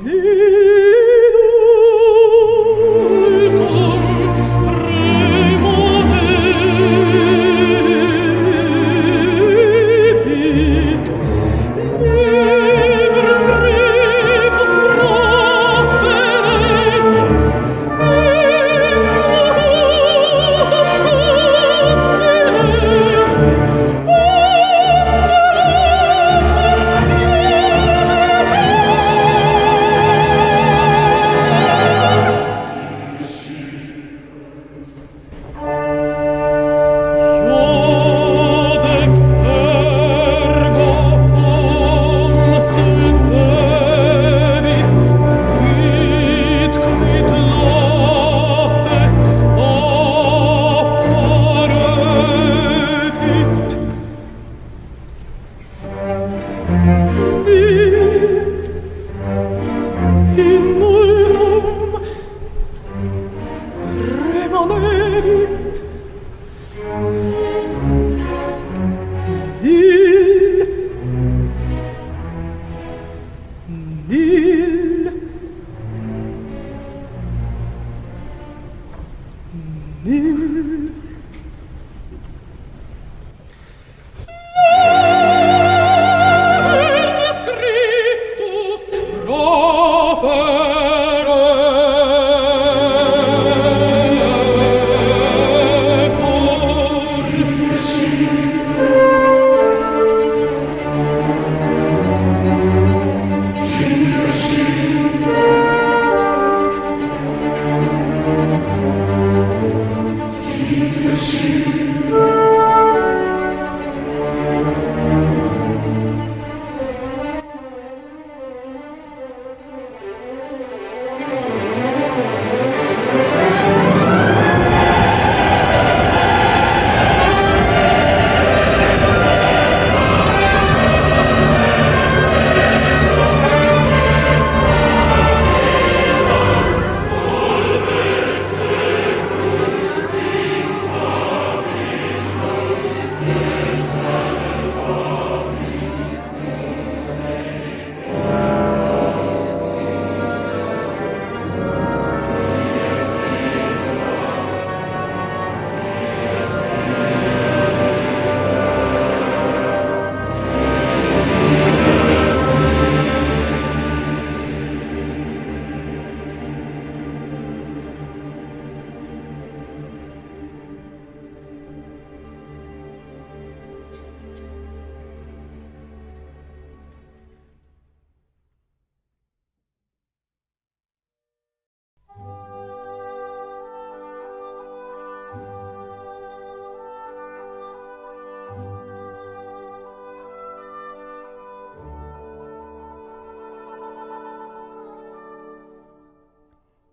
Nee.